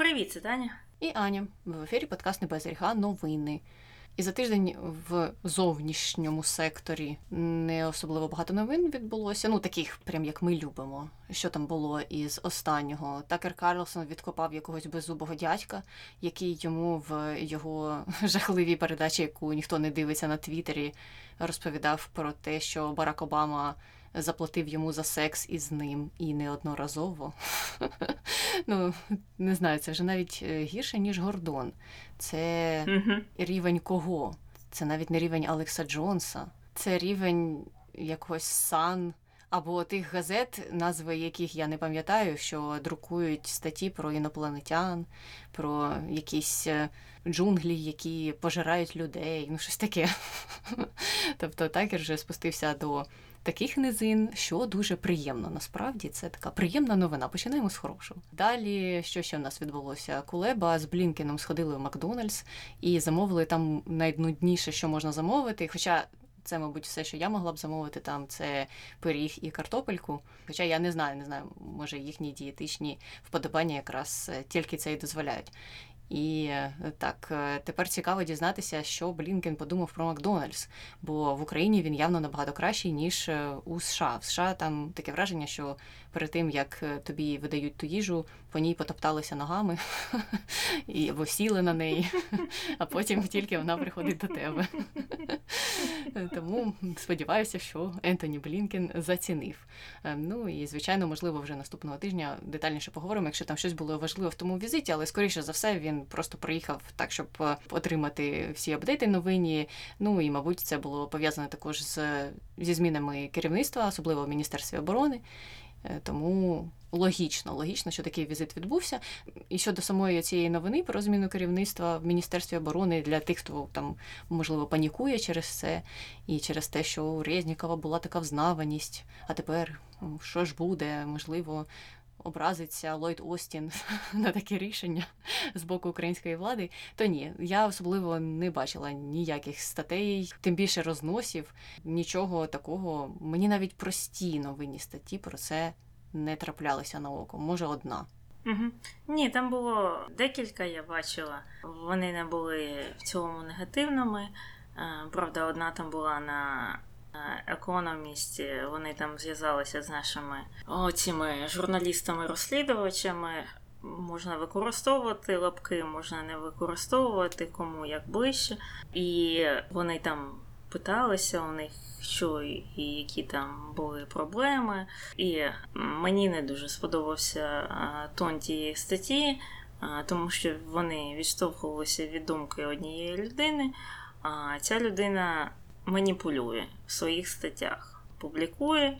Привіт, це Таня. І Аня в ефірі подкаст Небезріга новини. І за тиждень в зовнішньому секторі не особливо багато новин відбулося. Ну таких, прям як ми любимо. Що там було із останнього? Такер Карлсон відкопав якогось беззубого дядька, який йому в його жахливій передачі, яку ніхто не дивиться на Твіттері, розповідав про те, що Барак Обама заплатив йому за секс із ним і неодноразово. Ну, не знаю, це вже навіть е, гірше, ніж Гордон. Це рівень кого? Це навіть не рівень Алекса Джонса, це рівень якогось сан. Або тих газет, назви яких я не пам'ятаю, що друкують статті про інопланетян, про якісь е, джунглі, які пожирають людей, ну щось таке. Тобто такер вже спустився до таких низин, що дуже приємно. Насправді це така приємна новина. Починаємо з хорошого. Далі, що ще в нас відбулося? Кулеба з Блінкеном сходили в Макдональдс і замовили там найнудніше, що можна замовити. Хоча. Це, мабуть, все, що я могла б замовити там, це пиріг і картопельку. Хоча я не знаю, не знаю, може їхні дієтичні вподобання якраз е, тільки це і дозволяють. І е, так, е, тепер цікаво дізнатися, що Блінкен подумав про Макдональдс, бо в Україні він явно набагато кращий, ніж е, у США. В США там таке враження, що перед тим як тобі видають ту їжу, по ній потопталися ногами і сіли на неї, а потім тільки вона приходить до тебе. Тому сподіваюся, що Ентоні Блінкен зацінив. Ну і звичайно, можливо, вже наступного тижня детальніше поговоримо, якщо там щось було важливе в тому візиті, але скоріше за все він просто приїхав так, щоб е, отримати всі апдейти новині. Ну і, мабуть, це було пов'язане також з зі змінами керівництва, особливо в Міністерстві оборони. Е, тому логічно, логічно, що такий візит відбувся. І щодо самої цієї новини про зміну керівництва в Міністерстві оборони для тих, хто там можливо панікує через це, і через те, що у Резнікова була така взнаваність. А тепер що ж буде? Можливо, образиться Ллойд Остін на таке рішення з боку української влади, то ні, я особливо не бачила ніяких статей, тим більше розносів, нічого такого. Мені навіть прості новинні статті про це не траплялися на око. Може, одна. Угу. Ні, там було декілька, я бачила. Вони не були в цілому негативними. Е, правда, одна там була на економісті, вони там зв'язалися з нашими цими журналістами-розслідувачами. Можна використовувати лапки, можна не використовувати, кому як ближче. І вони там питалися у них, що і які там були проблеми. І мені не дуже сподобався тон тієї статті, тому що вони відштовхувалися від думки однієї людини. А ця людина маніпулює в своїх статтях, публікує,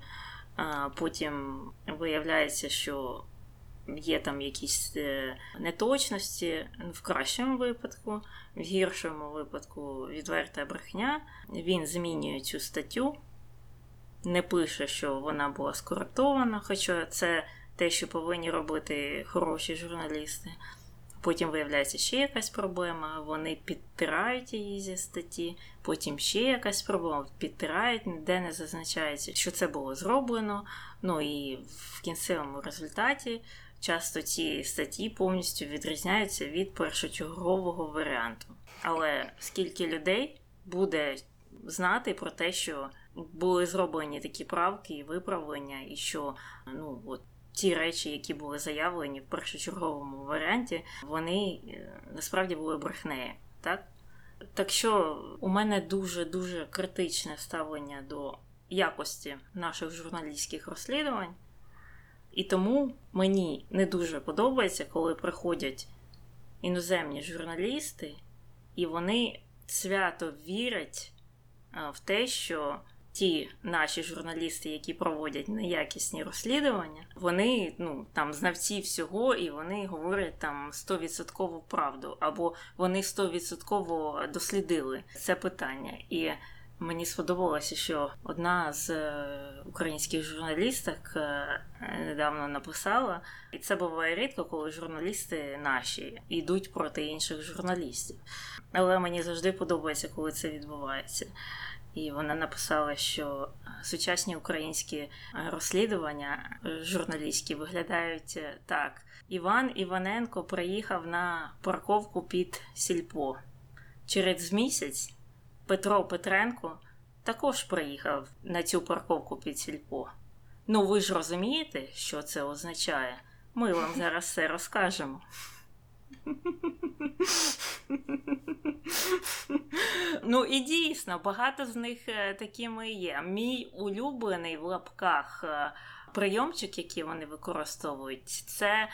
потім виявляється, що є там якісь е, неточності в кращому випадку, в гіршому випадку відверта брехня. Він змінює цю статтю, не пише, що вона була скоректована, хоча це те, що повинні робити хороші журналісти. Потім виявляється ще якась проблема, вони підтирають її зі статті, потім ще якась проблема, підтирають, ніде не зазначається, що це було зроблено. Ну і в кінцевому результаті часто ці статті повністю відрізняються від першочергового варіанту. Але скільки людей буде знати про те, що були зроблені такі правки і виправлення, і що ну от ті речі, які були заявлені в першочерговому варіанті, вони е, насправді були брехнею. Так Так що у мене дуже-дуже критичне ставлення до якості наших журналістських розслідувань, і тому мені не дуже подобається, коли приходять іноземні журналісти, і вони свято вірять е, в те, що ті наші журналісти, які проводять неякісні розслідування, вони ну там знавці всього, і вони говорять там 100% правду, або вони 100% дослідили це питання. І Мені сподобалося, що одна з е, українських журналісток е, недавно написала, і це буває рідко, коли журналісти наші йдуть проти інших журналістів. Але мені завжди подобається, коли це відбувається. І вона написала, що сучасні українські розслідування журналістські виглядають так. Іван Іваненко приїхав на парковку під сільпо. Через місяць Петро Петренко також приїхав на цю парковку під сільпо. Ну, ви ж розумієте, що це означає? Ми вам зараз все розкажемо. Ну і дійсно, багато з них е, такими є. Мій улюблений в лапках е, прийомчик, який вони використовують, це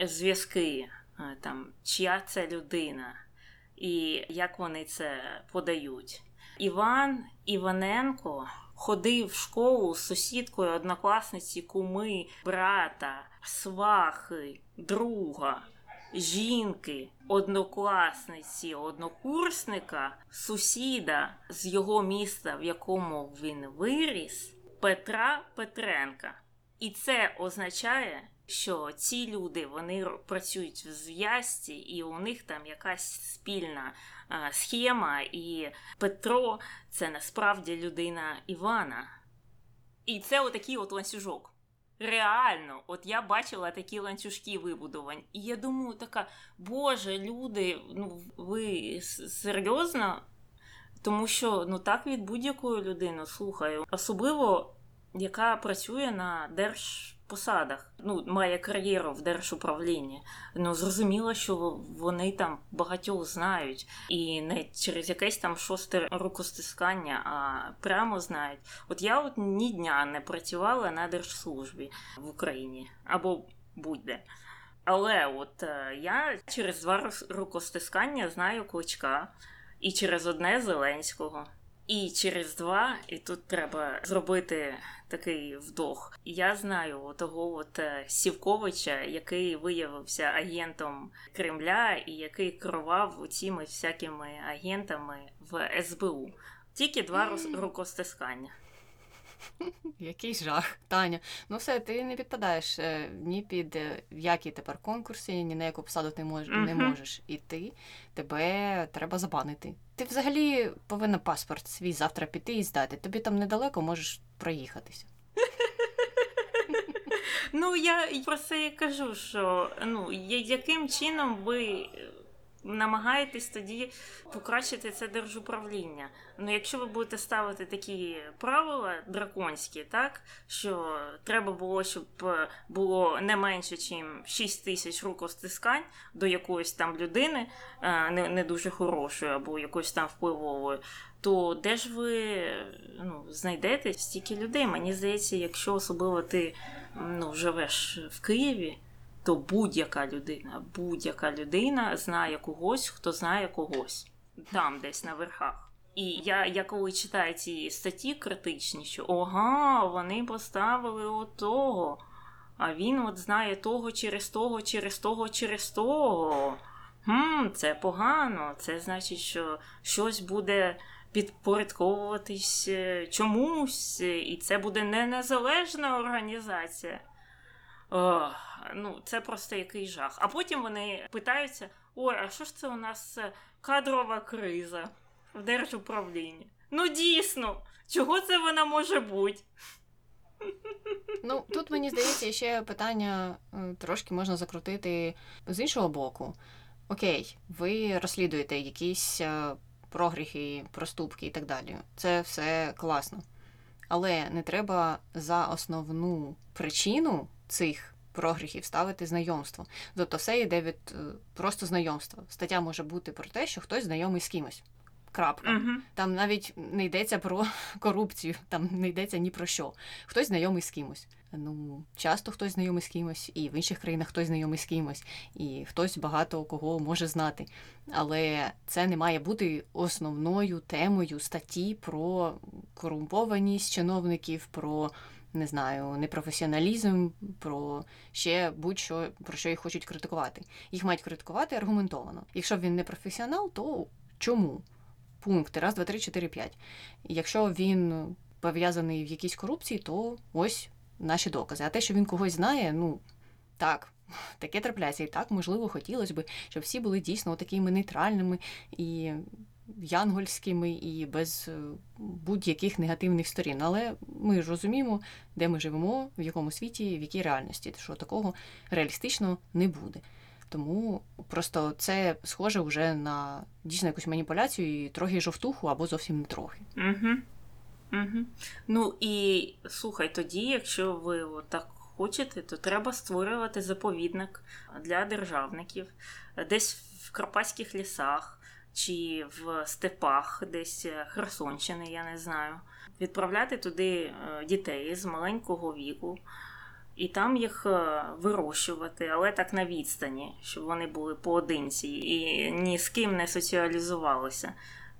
зв'язки, е, там, чия це людина, і як вони це подають. Іван Іваненко ходив в школу з сусідкою, однокласниці, куми, брата, свахи, друга жінки, однокласниці, однокурсника, сусіда з його міста, в якому він виріс, Петра Петренка. І це означає, що ці люди вони працюють в зв'язці, і у них там якась спільна а, схема. І Петро це насправді людина Івана. І це отакий от ланцюжок. Реально, от я бачила такі ланцюжки вибудувань, і я думаю, така, Боже, люди, ну ви серйозно? Тому що ну так від будь-якої людини слухаю, особливо яка працює на держ посадах, ну, має кар'єру в держуправлінні. Ну, зрозуміло, що вони там багатьох знають, і не через якесь там шосте рукостискання, а прямо знають. От я от ні дня не працювала на держслужбі в Україні або будь-де. Але от е, я через два рукостискання знаю кличка і через одне Зеленського. І через два, і тут треба зробити такий вдох. Я знаю того от е, Сівковича, який виявився агентом Кремля і який керував цими всякими агентами в СБУ. Тільки два рукостискання. Який жах, Таня. Ну все, ти не підпадаєш е, ні під е, які тепер конкурси, ні на яку посаду ти мож, не можеш іти. Тебе треба забанити. Ти взагалі повинна паспорт свій завтра піти і здати. Тобі там недалеко можеш проїхатися. Ну, я про це і кажу, що ну, яким чином ви намагаєтесь тоді покращити це держуправління. Ну, якщо ви будете ставити такі правила драконські, так що треба було, щоб е, було не менше, ніж 6 тисяч рукостискань до якоїсь там людини, е, не не дуже хорошої або якоїсь там впливової, то де ж ви ну, знайдете стільки людей? Мені здається, якщо особливо ти ну, живеш в Києві то будь-яка людина, будь-яка людина знає когось, хто знає когось там, десь на верхах. І я я коли читаю ці статті критичні, що ага, вони поставили отого, а він от знає того через того, через того, через того. Хм, Це погано. Це значить, що щось буде підпорядковуватись е, чомусь, і це буде не незалежна організація. Ох, ну це просто який жах. А потім вони питаються: ой, а що ж це у нас е, кадрова криза в держуправлінні? Ну дійсно, чого це вона може бути? Ну, тут мені здається, ще питання е, трошки можна закрутити з іншого боку. Окей, ви розслідуєте якісь е, прогріхи, проступки і так далі. Це все класно. Але не треба за основну причину цих прогріхів ставити знайомство. Тобто все йде від е, просто знайомства. Стаття може бути про те, що хтось знайомий з кимось. Крапка. Uh-huh. Там навіть не йдеться про корупцію, там не йдеться ні про що. Хтось знайомий з кимось. Ну, часто хтось знайомий з кимось, і в інших країнах хтось знайомий з кимось, і хтось багато кого може знати. Але це не має бути основною темою статті про корумпованість чиновників, про не знаю, непрофесіоналізм, про ще будь-що про що їх хочуть критикувати. Їх мають критикувати аргументовано. Якщо він не професіонал, то чому? Пункти раз, два, три, чотири, п'ять. Якщо він пов'язаний в якійсь корупції, то ось наші докази. А те, що він когось знає, ну так. Таке трапляється. І так, можливо, хотілося б, щоб всі були дійсно такими нейтральними і янгольськими і без е, будь-яких негативних сторін. Але ми ж розуміємо, де ми живемо, в якому світі, в якій реальності, що такого реалістично не буде. Тому просто це схоже вже на дійсно якусь маніпуляцію і трохи жовтуху або зовсім не трохи. Ну і слухай, тоді, якщо ви так хочете, то треба створювати заповідник для державників десь в Карпатських лісах чи в степах, десь Херсонщини, я не знаю. Відправляти туди е, дітей з маленького віку. І там їх е, вирощувати, але так на відстані, щоб вони були поодинці і ні з ким не соціалізувалися.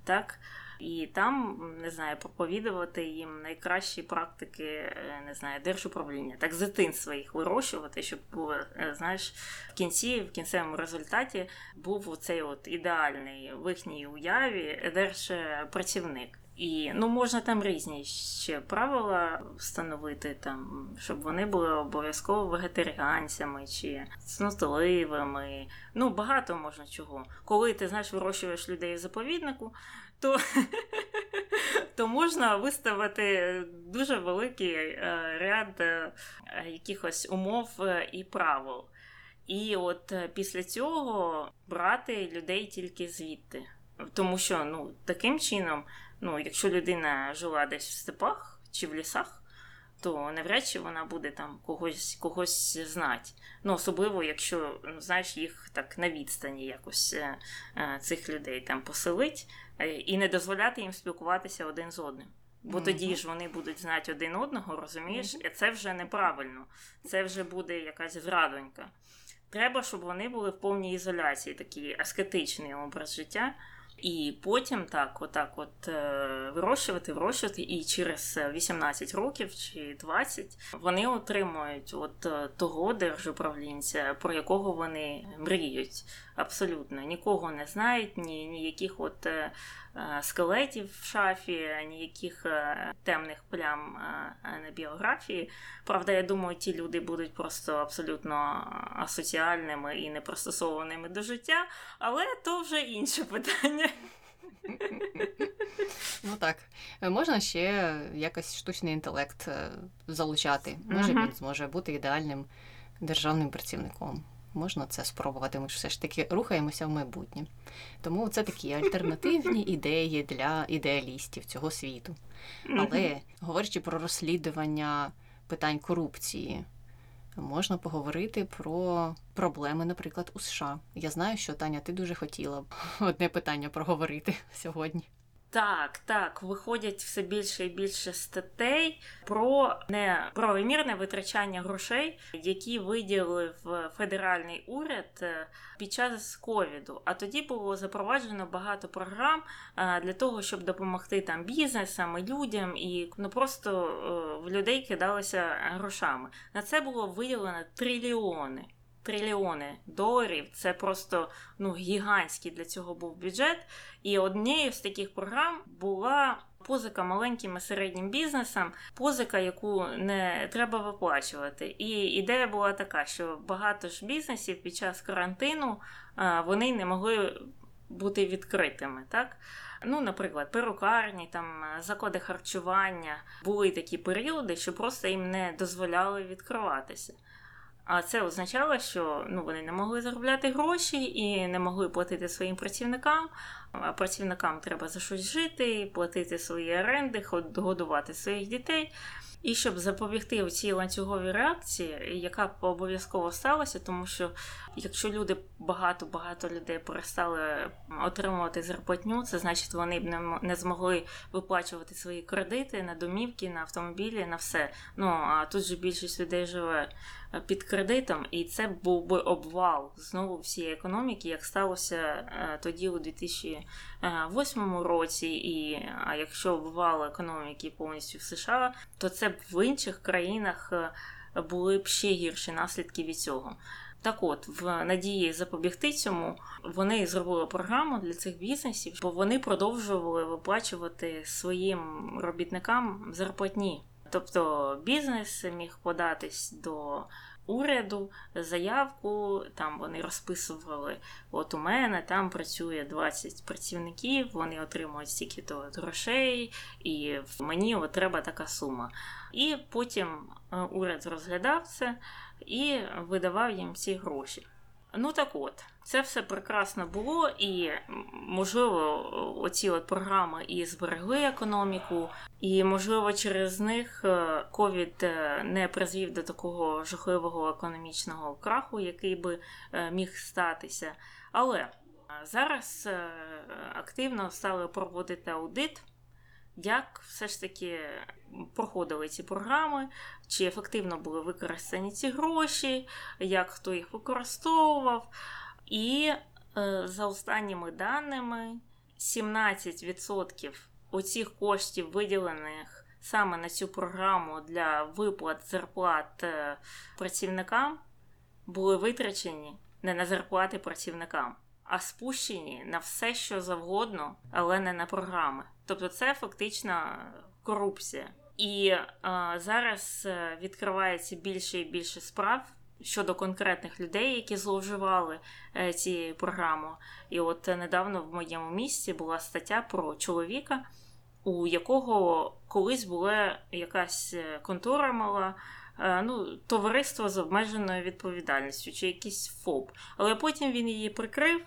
Так? І там, не знаю, проповідувати їм найкращі практики, е, не знаю, держуправління, так з дитинства їх вирощувати, щоб було, е, знаєш, в кінці, в кінцевому результаті був цей от ідеальний в їхній уяві держпрацівник. І ну можна там різні ще правила встановити, там, щоб вони були обов'язково вегетаріанцями чи цнотливими. Ну, багато можна чого. Коли ти знаєш, вирощуєш людей в заповіднику, то то можна виставити дуже великий е, ряд е, якихось умов е, і правил. І от після цього брати людей тільки звідти. Тому що ну, таким чином, ну, якщо людина жила десь в степах чи в лісах, то навряд чи вона буде там когось когось знати. Ну, особливо, якщо ну, знаєш, їх так на відстані якось цих людей там поселить і не дозволяти їм спілкуватися один з одним. Бо mm-hmm. тоді ж вони будуть знати один одного, розумієш? Mm-hmm. Це вже неправильно, це вже буде якась зрадонька. Треба, щоб вони були в повній ізоляції, такий аскетичний образ життя. І потім так, отак, от е, вирощувати, вирощувати, і через 18 років чи 20 вони отримують от того держуправлінця, про якого вони мріють. Абсолютно нікого не знають, ні ніяких от Е, скелетів в шафі, ніяких е, темних плям е, на біографії. Правда, я думаю, ті люди будуть просто абсолютно асоціальними і непристосованими до життя, але то вже інше питання. Ну так, можна ще якось штучний інтелект залучати. Може, він зможе бути ідеальним державним працівником можна це спробувати. Ми ж все ж таки рухаємося в майбутнє. Тому це такі альтернативні ідеї для ідеалістів цього світу. Але говорячи про розслідування питань корупції. Можна поговорити про проблеми, наприклад, у США. Я знаю, що Таня, ти дуже хотіла б одне питання проговорити сьогодні. Так, так, виходять все більше і більше статей про неправомірне витрачання грошей, які виділив федеральний уряд е, під час ковіду. А тоді було запроваджено багато програм е, для того, щоб допомогти там бізнесам і людям, і ну просто е, в людей кидалися грошами. На це було виділено трильйони трильйони доларів. Це просто ну, гігантський для цього був бюджет. І однією з таких програм була позика маленьким і середнім бізнесам, позика, яку не треба виплачувати. І ідея була така, що багато ж бізнесів під час карантину вони не могли бути відкритими. так? Ну, наприклад, перукарні, там заклади харчування були такі періоди, що просто їм не дозволяли відкриватися. А це означало, що ну, вони не могли заробляти гроші і не могли платити своїм працівникам. А працівникам треба за щось жити, платити свої оренди, годувати своїх дітей. І щоб запобігти цій ланцюговій реакції, яка обов'язково сталася, тому що якщо люди багато-багато людей перестали отримувати зарплатню, це значить, вони б не змогли виплачувати свої кредити на домівки, на автомобілі, на все. Ну а тут же більшість людей живе під кредитом, і це був би обвал знову всієї економіки, як сталося е, тоді у 2008 році. І якщо обвал економіки повністю в США, то це б в інших країнах е, були б ще гірші наслідки від цього. Так от, в надії запобігти цьому, вони зробили програму для цих бізнесів, бо вони продовжували виплачувати своїм робітникам зарплатні. Тобто бізнес міг податись до уряду заявку. Там вони розписували: от у мене там працює 20 працівників, вони отримують стільки то грошей, і мені от треба така сума. І потім е, уряд розглядав це і видавав їм ці гроші. Ну так от, це все прекрасно було, і можливо, оці от програми і зберегли економіку, і можливо, через них е, ковід е, не призвів до такого жахливого економічного краху, який би е, міг статися. Але зараз активно стали проводити аудит. Як все ж таки проходили ці програми, чи ефективно були використані ці гроші, як хто їх використовував. І е, за останніми даними, 17% оцих коштів, виділених саме на цю програму для виплат зарплат е, працівникам, були витрачені не на зарплати працівникам, а спущені на все, що завгодно, але не на програми. Тобто, це фактично корупція. І е, зараз е, відкривається більше і більше справ щодо конкретних людей, які зловживали е, цією програмою. І от недавно в моєму місті була стаття про чоловіка, у якого колись була якась е, контора мала. Е, ну, товариство з обмеженою відповідальністю чи якийсь ФОП. Але потім він її прикрив.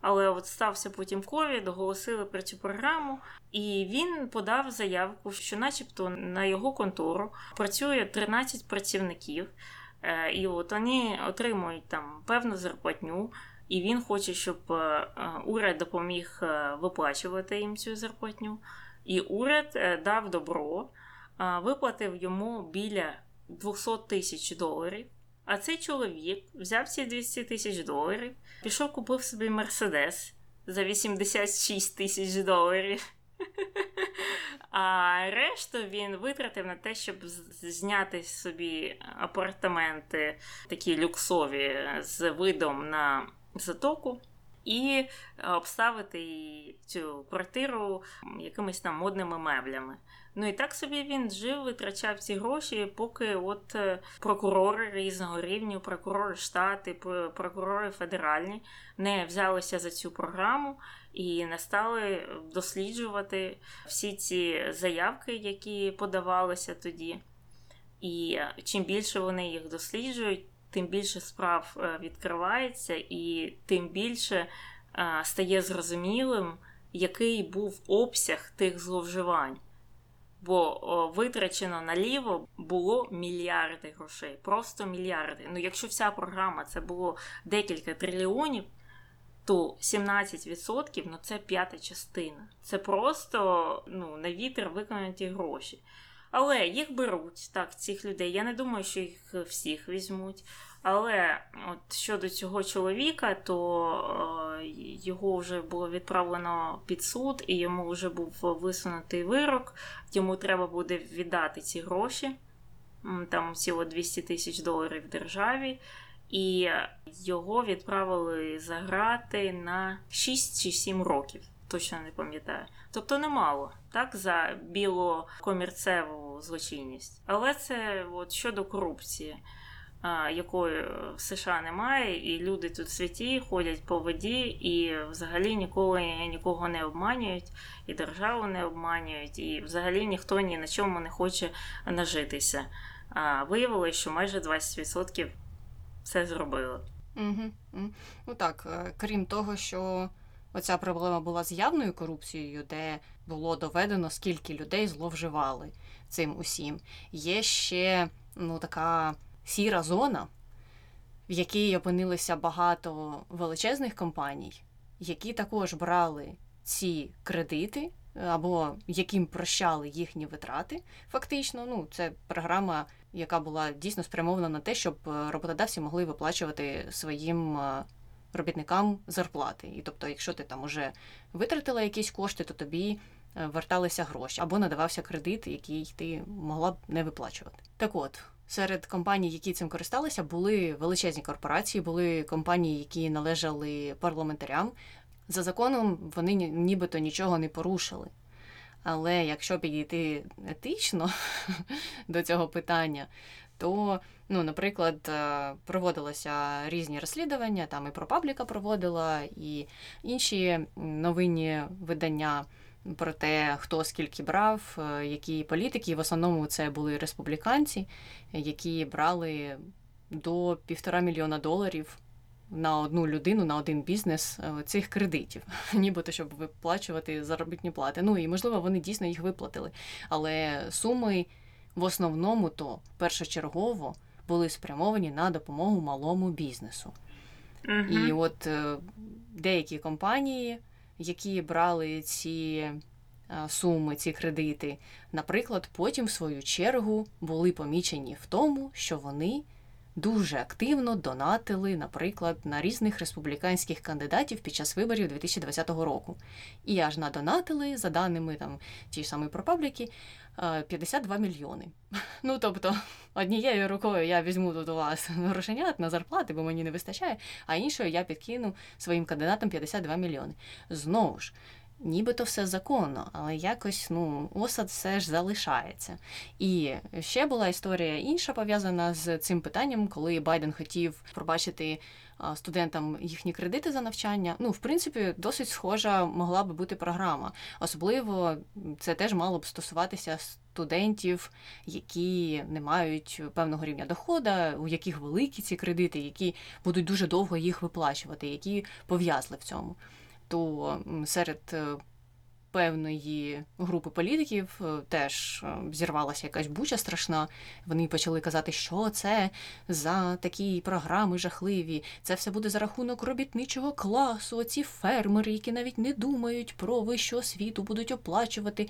Але от стався потім ковід, оголосили про цю програму, і він подав заявку, що, начебто, на його контору працює 13 працівників, Е, і от вони отримують там певну зарплатню, і він хоче, щоб е, е, уряд допоміг виплачувати їм цю зарплатню. І уряд дав добро, виплатив йому біля 200 тисяч доларів. А цей чоловік взяв ці 200 тисяч доларів, пішов, купив собі Мерседес за 86 тисяч доларів. А решту він витратив на те, щоб зняти собі апартаменти такі люксові з видом на затоку. І обставити цю квартиру якимись там модними меблями. Ну і так собі він жив, витрачав ці гроші, поки от е, прокурори різного рівня, прокурори штати, прокурори федеральні не взялися за цю програму і не стали досліджувати всі ці заявки, які подавалися тоді. І е, чим більше вони їх досліджують, тим більше справ е, відкривається, і тим більше стає зрозумілим, який був обсяг тих зловживань бо о, витрачено наліво було мільярди грошей, просто мільярди. Ну, якщо вся програма це було декілька трильйонів, то 17% ну це п'ята частина. Це просто ну, на вітер виконані гроші. Але їх беруть так, цих людей. Я не думаю, що їх всіх візьмуть. Але от щодо цього чоловіка, то е, його вже було відправлено під суд, і йому вже був висунутий вирок. Йому треба буде віддати ці гроші, там всього 200 тисяч доларів державі, і його відправили за грати на 6 чи 7 років. Точно не пам'ятаю. Тобто немало, так, за білокомірцеву злочинність. Але це от щодо корупції якої в США немає, і люди тут святі, ходять по воді і взагалі ніколи нікого не обманюють, і державу не обманюють, і взагалі ніхто ні на чому не хоче нажитися. А Виявилося, що майже 20% все зробили. Угу. Ну так, е, крім того, що оця проблема була з явною корупцією, де було доведено, скільки людей зловживали цим усім. Є ще ну така сіра зона, в якій опинилися багато величезних компаній, які також брали ці кредити. Або яким прощали їхні витрати, фактично, ну це програма, яка була дійсно спрямована на те, щоб роботодавці могли виплачувати своїм е, робітникам зарплати. І тобто, якщо ти там уже витратила якісь кошти, то тобі е, верталися гроші або надавався кредит, який ти могла б не виплачувати. Так от серед компаній, які цим користалися, були величезні корпорації, були компанії, які належали парламентарям. За законом вони нібито нічого не порушили. Але якщо підійти етично до цього питання, то, ну, наприклад, е, проводилися різні розслідування, там і ProPublica проводила, і інші новинні видання. Про те, хто скільки брав, е, які політики, і в основному це були республіканці, які брали до півтора мільйона доларів на одну людину, на один бізнес е, цих кредитів, нібито щоб виплачувати заробітні плати. Ну і можливо вони дійсно їх виплатили. Але суми в основному то першочергово були спрямовані на допомогу малому бізнесу. Угу. І от е, деякі компанії, які брали ці е, суми, ці кредити, наприклад, потім в свою чергу були помічені в тому, що вони дуже активно донатили, наприклад, на різних республіканських кандидатів під час виборів 2020 року. І аж надонатили, за даними там ті ж самі пропабліки, 52 мільйони. Ну тобто, однією рукою я візьму тут у вас грошенят на зарплати, бо мені не вистачає, а іншою я підкину своїм кандидатам 52 мільйони. Знову ж. Нібито все законно, але якось ну осад все ж залишається. І ще була історія інша пов'язана з цим питанням, коли Байден хотів пробачити студентам їхні кредити за навчання. Ну, в принципі, досить схожа могла би бути програма. Особливо це теж мало б стосуватися студентів, які не мають певного рівня доходу, у яких великі ці кредити, які будуть дуже довго їх виплачувати, які пов'язли в цьому то серед е, певної групи політиків е, теж е, зірвалася якась буча страшна. Вони почали казати, що це за такі програми жахливі. Це все буде за рахунок робітничого класу. Оці фермери, які навіть не думають про вищу освіту, будуть оплачувати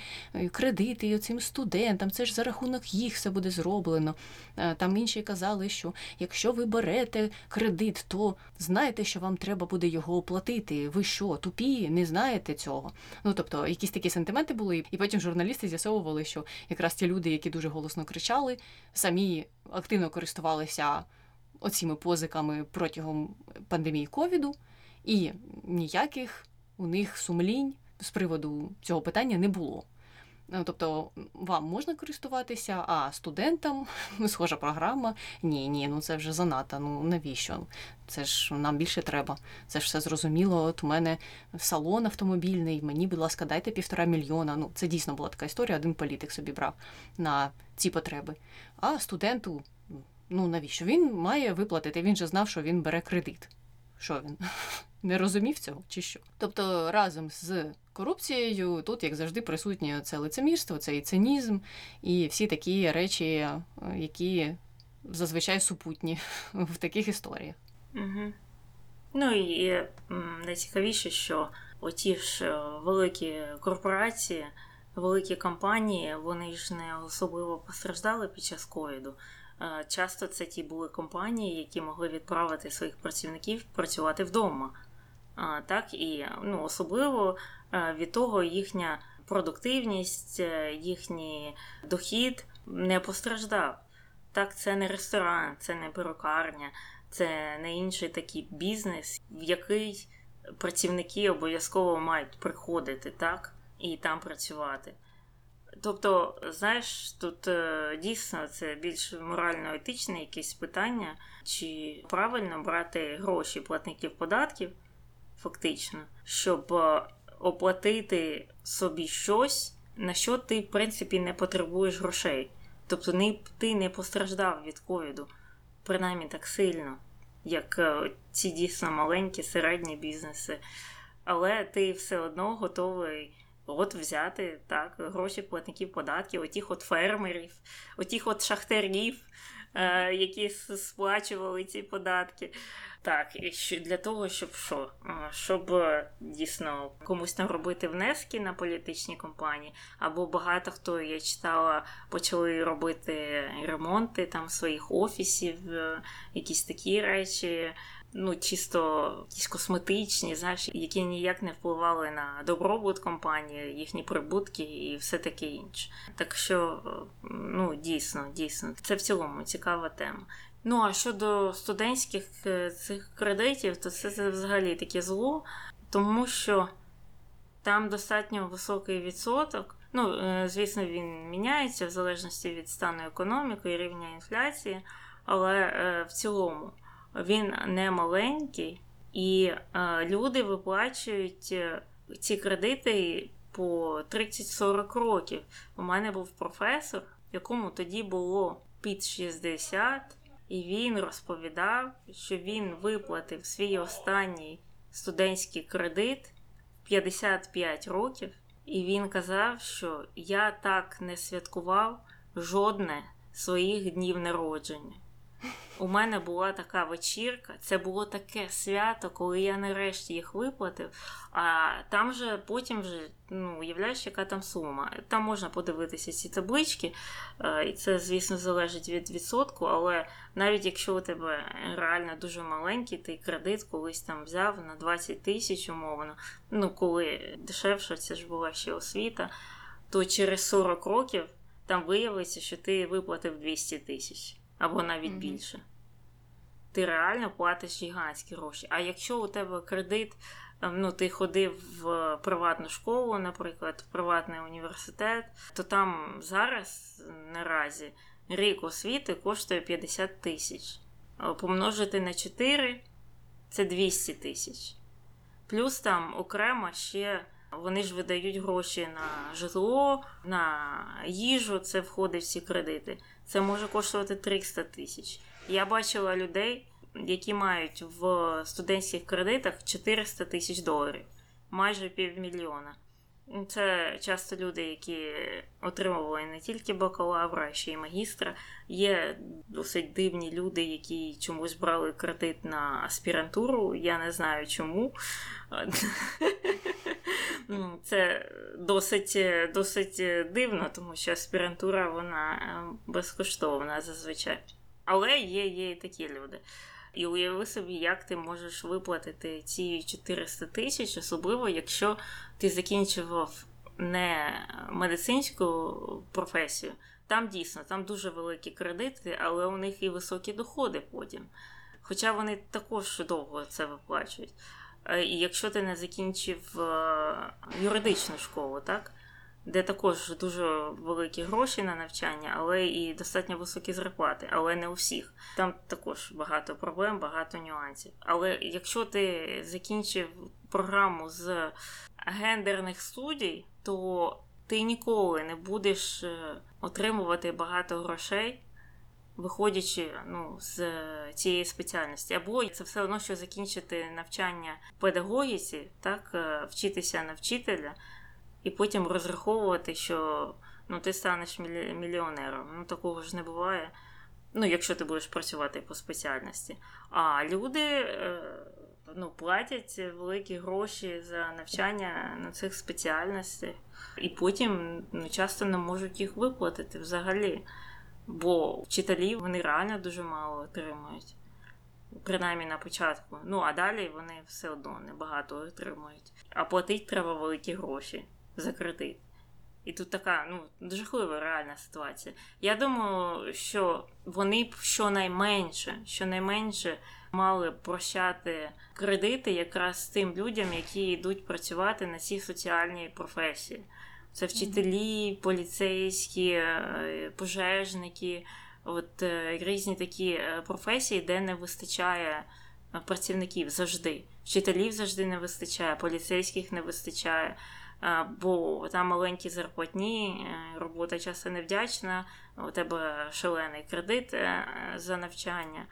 кредити цим студентам. Це ж за рахунок їх все буде зроблено. Там інші казали, що якщо ви берете кредит, то знаєте, що вам треба буде його оплатити. Ви що, тупі, не знаєте цього? Ну тобто якісь такі сентименти були, і потім журналісти з'ясовували, що якраз ті люди, які дуже голосно кричали, самі активно користувалися оціми позиками протягом пандемії ковіду, і ніяких у них сумлінь з приводу цього питання не було. Ну, тобто вам можна користуватися, а студентам схожа програма. Ні, ні, ну це вже занадто. Ну навіщо? Це ж нам більше треба. Це ж все зрозуміло. От у мене салон автомобільний, мені, будь ласка, дайте півтора мільйона. Ну, це дійсно була така історія, один політик собі брав на ці потреби. А студенту, ну навіщо? Він має виплатити, він же знав, що він бере кредит. Що він? Не розумів цього чи що? Тобто разом з корупцією тут, як завжди, присутнє це лицемірство, цей цинізм і всі такі речі, е, які зазвичай супутні в таких історіях. Угу. Ну і найцікавіше, що оті ж е, великі корпорації, великі компанії, вони ж не особливо постраждали під час ковіду. Е, часто це ті були компанії, які могли відправити своїх працівників працювати вдома. Так і ну, особливо від того їхня продуктивність, е, їхній дохід не постраждав. Так, це не ресторан, це не перукарня, це не інший такий бізнес, в який працівники обов'язково мають приходити, так, і там працювати. Тобто, знаєш, тут е, дійсно це більш морально-етичне якесь питання, чи правильно брати гроші платників податків, фактично, щоб е, оплатити собі щось, на що ти, в принципі, не потребуєш грошей. Тобто не, ти не постраждав від ковіду, принаймні так сильно, як е, ці дійсно маленькі середні бізнеси. Але ти все одно готовий от взяти так, гроші платників податків, отіх от фермерів, отіх от шахтарів, які сплачували ці податки. Так, і що для того, щоб що? Щоб е, дійсно комусь там робити внески на політичні компанії, або багато хто я читала, почали робити ремонти там своїх офісів, е, якісь такі речі ну, чисто якісь косметичні, знаєш, які ніяк не впливали на добробут компанії, їхні прибутки і все таке інше. Так що, ну, дійсно, дійсно, це в цілому цікава тема. Ну, а щодо студентських е, цих кредитів, то це, взагалі таке зло, тому що там достатньо високий відсоток. Ну, е, звісно, він міняється в залежності від стану економіки і рівня інфляції, але е, в цілому він не маленький, і е, люди виплачують ці кредити по 30-40 років. У мене був професор, якому тоді було під 60, і він розповідав, що він виплатив свій останній студентський кредит 55 років, і він казав, що я так не святкував жодне своїх днів народження. У мене була така вечірка, це було таке свято, коли я нарешті їх виплатив. А там же потім вже ну, уявляєш, яка там сума. Там можна подивитися ці таблички, е, і це, звісно, залежить від відсотку, але навіть якщо у тебе реально дуже маленький, ти кредит колись там взяв на 20 тисяч умовно, ну коли дешевше, це ж була ще освіта, то через 40 років там виявиться, що ти виплатив 200 тисяч або навіть mm-hmm. більше ти реально платиш гігантські гроші. А якщо у тебе кредит, ем, ну ти ходив в приватну школу, наприклад, в приватний університет, то там зараз наразі рік освіти коштує 50 тисяч. Помножити на 4 це 200 тисяч. Плюс там окремо ще. Вони ж видають гроші на житло, на їжу, це входить в ці кредити. Це може коштувати 300 тисяч. Я бачила людей, які мають в студентських кредитах 400 тисяч доларів, майже півмільйона. Це часто люди, які отримували не тільки бакалавра, а ще й магістра. Є досить дивні люди, які чомусь брали кредит на аспірантуру. Я не знаю чому. Це досить досить дивно, тому що аспірантура вона безкоштовна зазвичай. Але є є і такі люди. І уяви собі, як ти можеш виплатити ці 400 тисяч, особливо якщо ти закінчував не медицинську професію. Там дійсно там дуже великі кредити, але у них і високі доходи потім. Хоча вони також довго це виплачують. Е, і якщо ти не закінчив е, юридичну школу, так? Де також дуже великі гроші на навчання, але і достатньо високі зарплати, але не у всіх. Там також багато проблем, багато нюансів. Але якщо ти закінчив програму з гендерних студій, то ти ніколи не будеш е, отримувати багато грошей. Виходячи ну, з цієї спеціальності, або це все одно, що закінчити навчання в педагогіці, так е, вчитися на вчителя, і потім розраховувати, що ну, ти станеш мільйонером. Ну, такого ж не буває. Ну, якщо ти будеш працювати по спеціальності. А люди е, ну, платять великі гроші за навчання на цих спеціальностях, і потім ну, часто не можуть їх виплатити взагалі. Бо вчителі вони реально дуже мало отримують. Принаймні на початку. Ну а далі вони все одно небагато отримують. А платити треба великі гроші за кредит. І тут така ну, жахлива реальна ситуація. Я думаю, що вони б щонайменше, щонайменше мали прощати кредити якраз тим людям, які йдуть працювати на ці соціальні професії. Це вчителі, поліцейські, е, пожежники, от е, різні такі е, професії, де не вистачає працівників завжди. Вчителів завжди не вистачає, поліцейських не вистачає бо там маленькі зарплатні, е, робота часто невдячна, у тебе шалений кредит е, за навчання.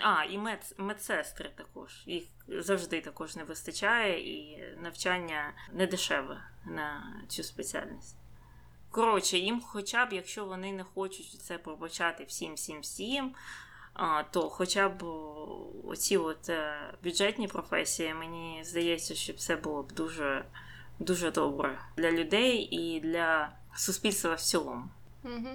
А, і мед, медсестри також. Їх завжди також не вистачає, і навчання не дешеве на цю спеціальність. Коротше, їм, хоча б, якщо вони не хочуть це пробачати всім, всім, всім, то хоча б оці от е, бюджетні професії, мені здається, що це було б дуже дуже добре для людей і для суспільства в цілому. Угу.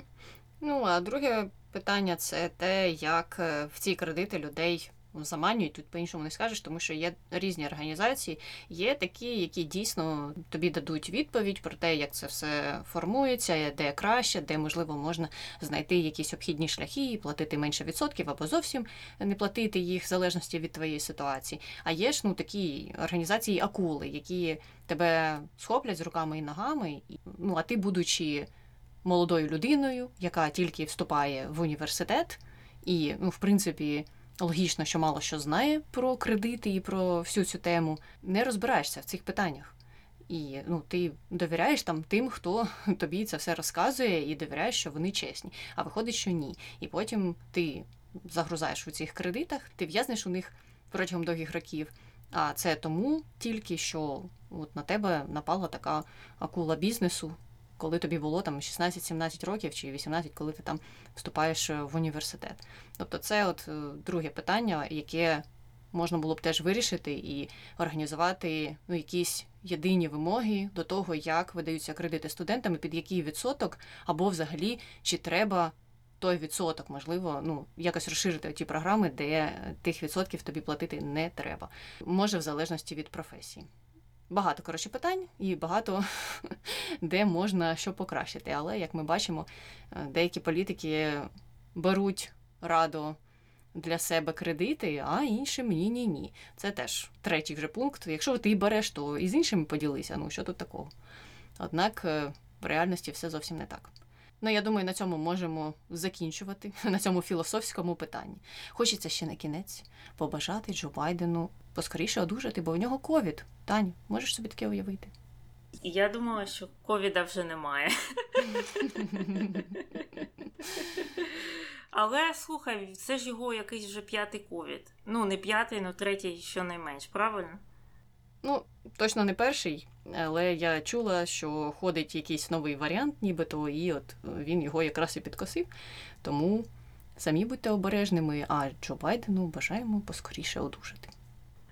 Ну а друге питання це те, як е, в ці кредити людей заманюють, тут по-іншому не скажеш, тому що є різні організації, є такі, які дійсно тобі дадуть відповідь про те, як це все формується, де краще, де можливо можна знайти якісь обхідні шляхи і платити менше відсотків або зовсім не платити їх в залежності від твоєї ситуації. А є ж ну такі організації акули, які тебе схоплять з руками і ногами, ну а ти, будучи молодою людиною, яка тільки вступає в університет, і ну, в принципі. Логічно, що мало що знає про кредити і про всю цю тему, не розбираєшся в цих питаннях. І ну, ти довіряєш там тим, хто тобі це все розказує, і довіряєш, що вони чесні. А виходить, що ні. І потім ти загрузаєш у цих кредитах, ти в'язнеш у них протягом довгих років. А це тому тільки що от на тебе напала така акула бізнесу, коли тобі було там 16-17 років чи 18, коли ти там вступаєш в університет. Тобто, це от е, друге питання, яке можна було б теж вирішити і організувати ну, якісь єдині вимоги до того, як видаються кредити студентам, і під який відсоток, або взагалі чи треба. Той відсоток, можливо, ну якось розширити ті програми, де тих відсотків тобі платити не треба. Може, в залежності від професії. Багато коротше питань і багато де можна що покращити. Але як ми бачимо, е, деякі політики беруть раду для себе кредити, а іншим ні, ні, ні. Це теж третій вже пункт. Якщо ти береш, то і з іншими поділися. Ну що тут такого? Однак е, в реальності все зовсім не так. Ну, я думаю, на цьому можемо закінчувати на цьому філософському питанні. Хочеться ще на кінець побажати Джо Байдену поскоріше одужати, бо у нього ковід. Таню, можеш собі таке уявити? Я думала, що ковіда вже немає. Але слухай, це ж його якийсь вже п'ятий ковід. Ну, не п'ятий, ну третій щонайменш, правильно? Ну, точно не перший, але я чула, що ходить якийсь новий варіант, нібито, і от він його якраз і підкосив. Тому самі будьте обережними, а Джо Байдену бажаємо поскоріше одужати.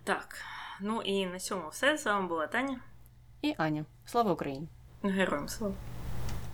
Так, ну і на цьому все. З вами була Таня і Аня. Слава Україні! Героям слава!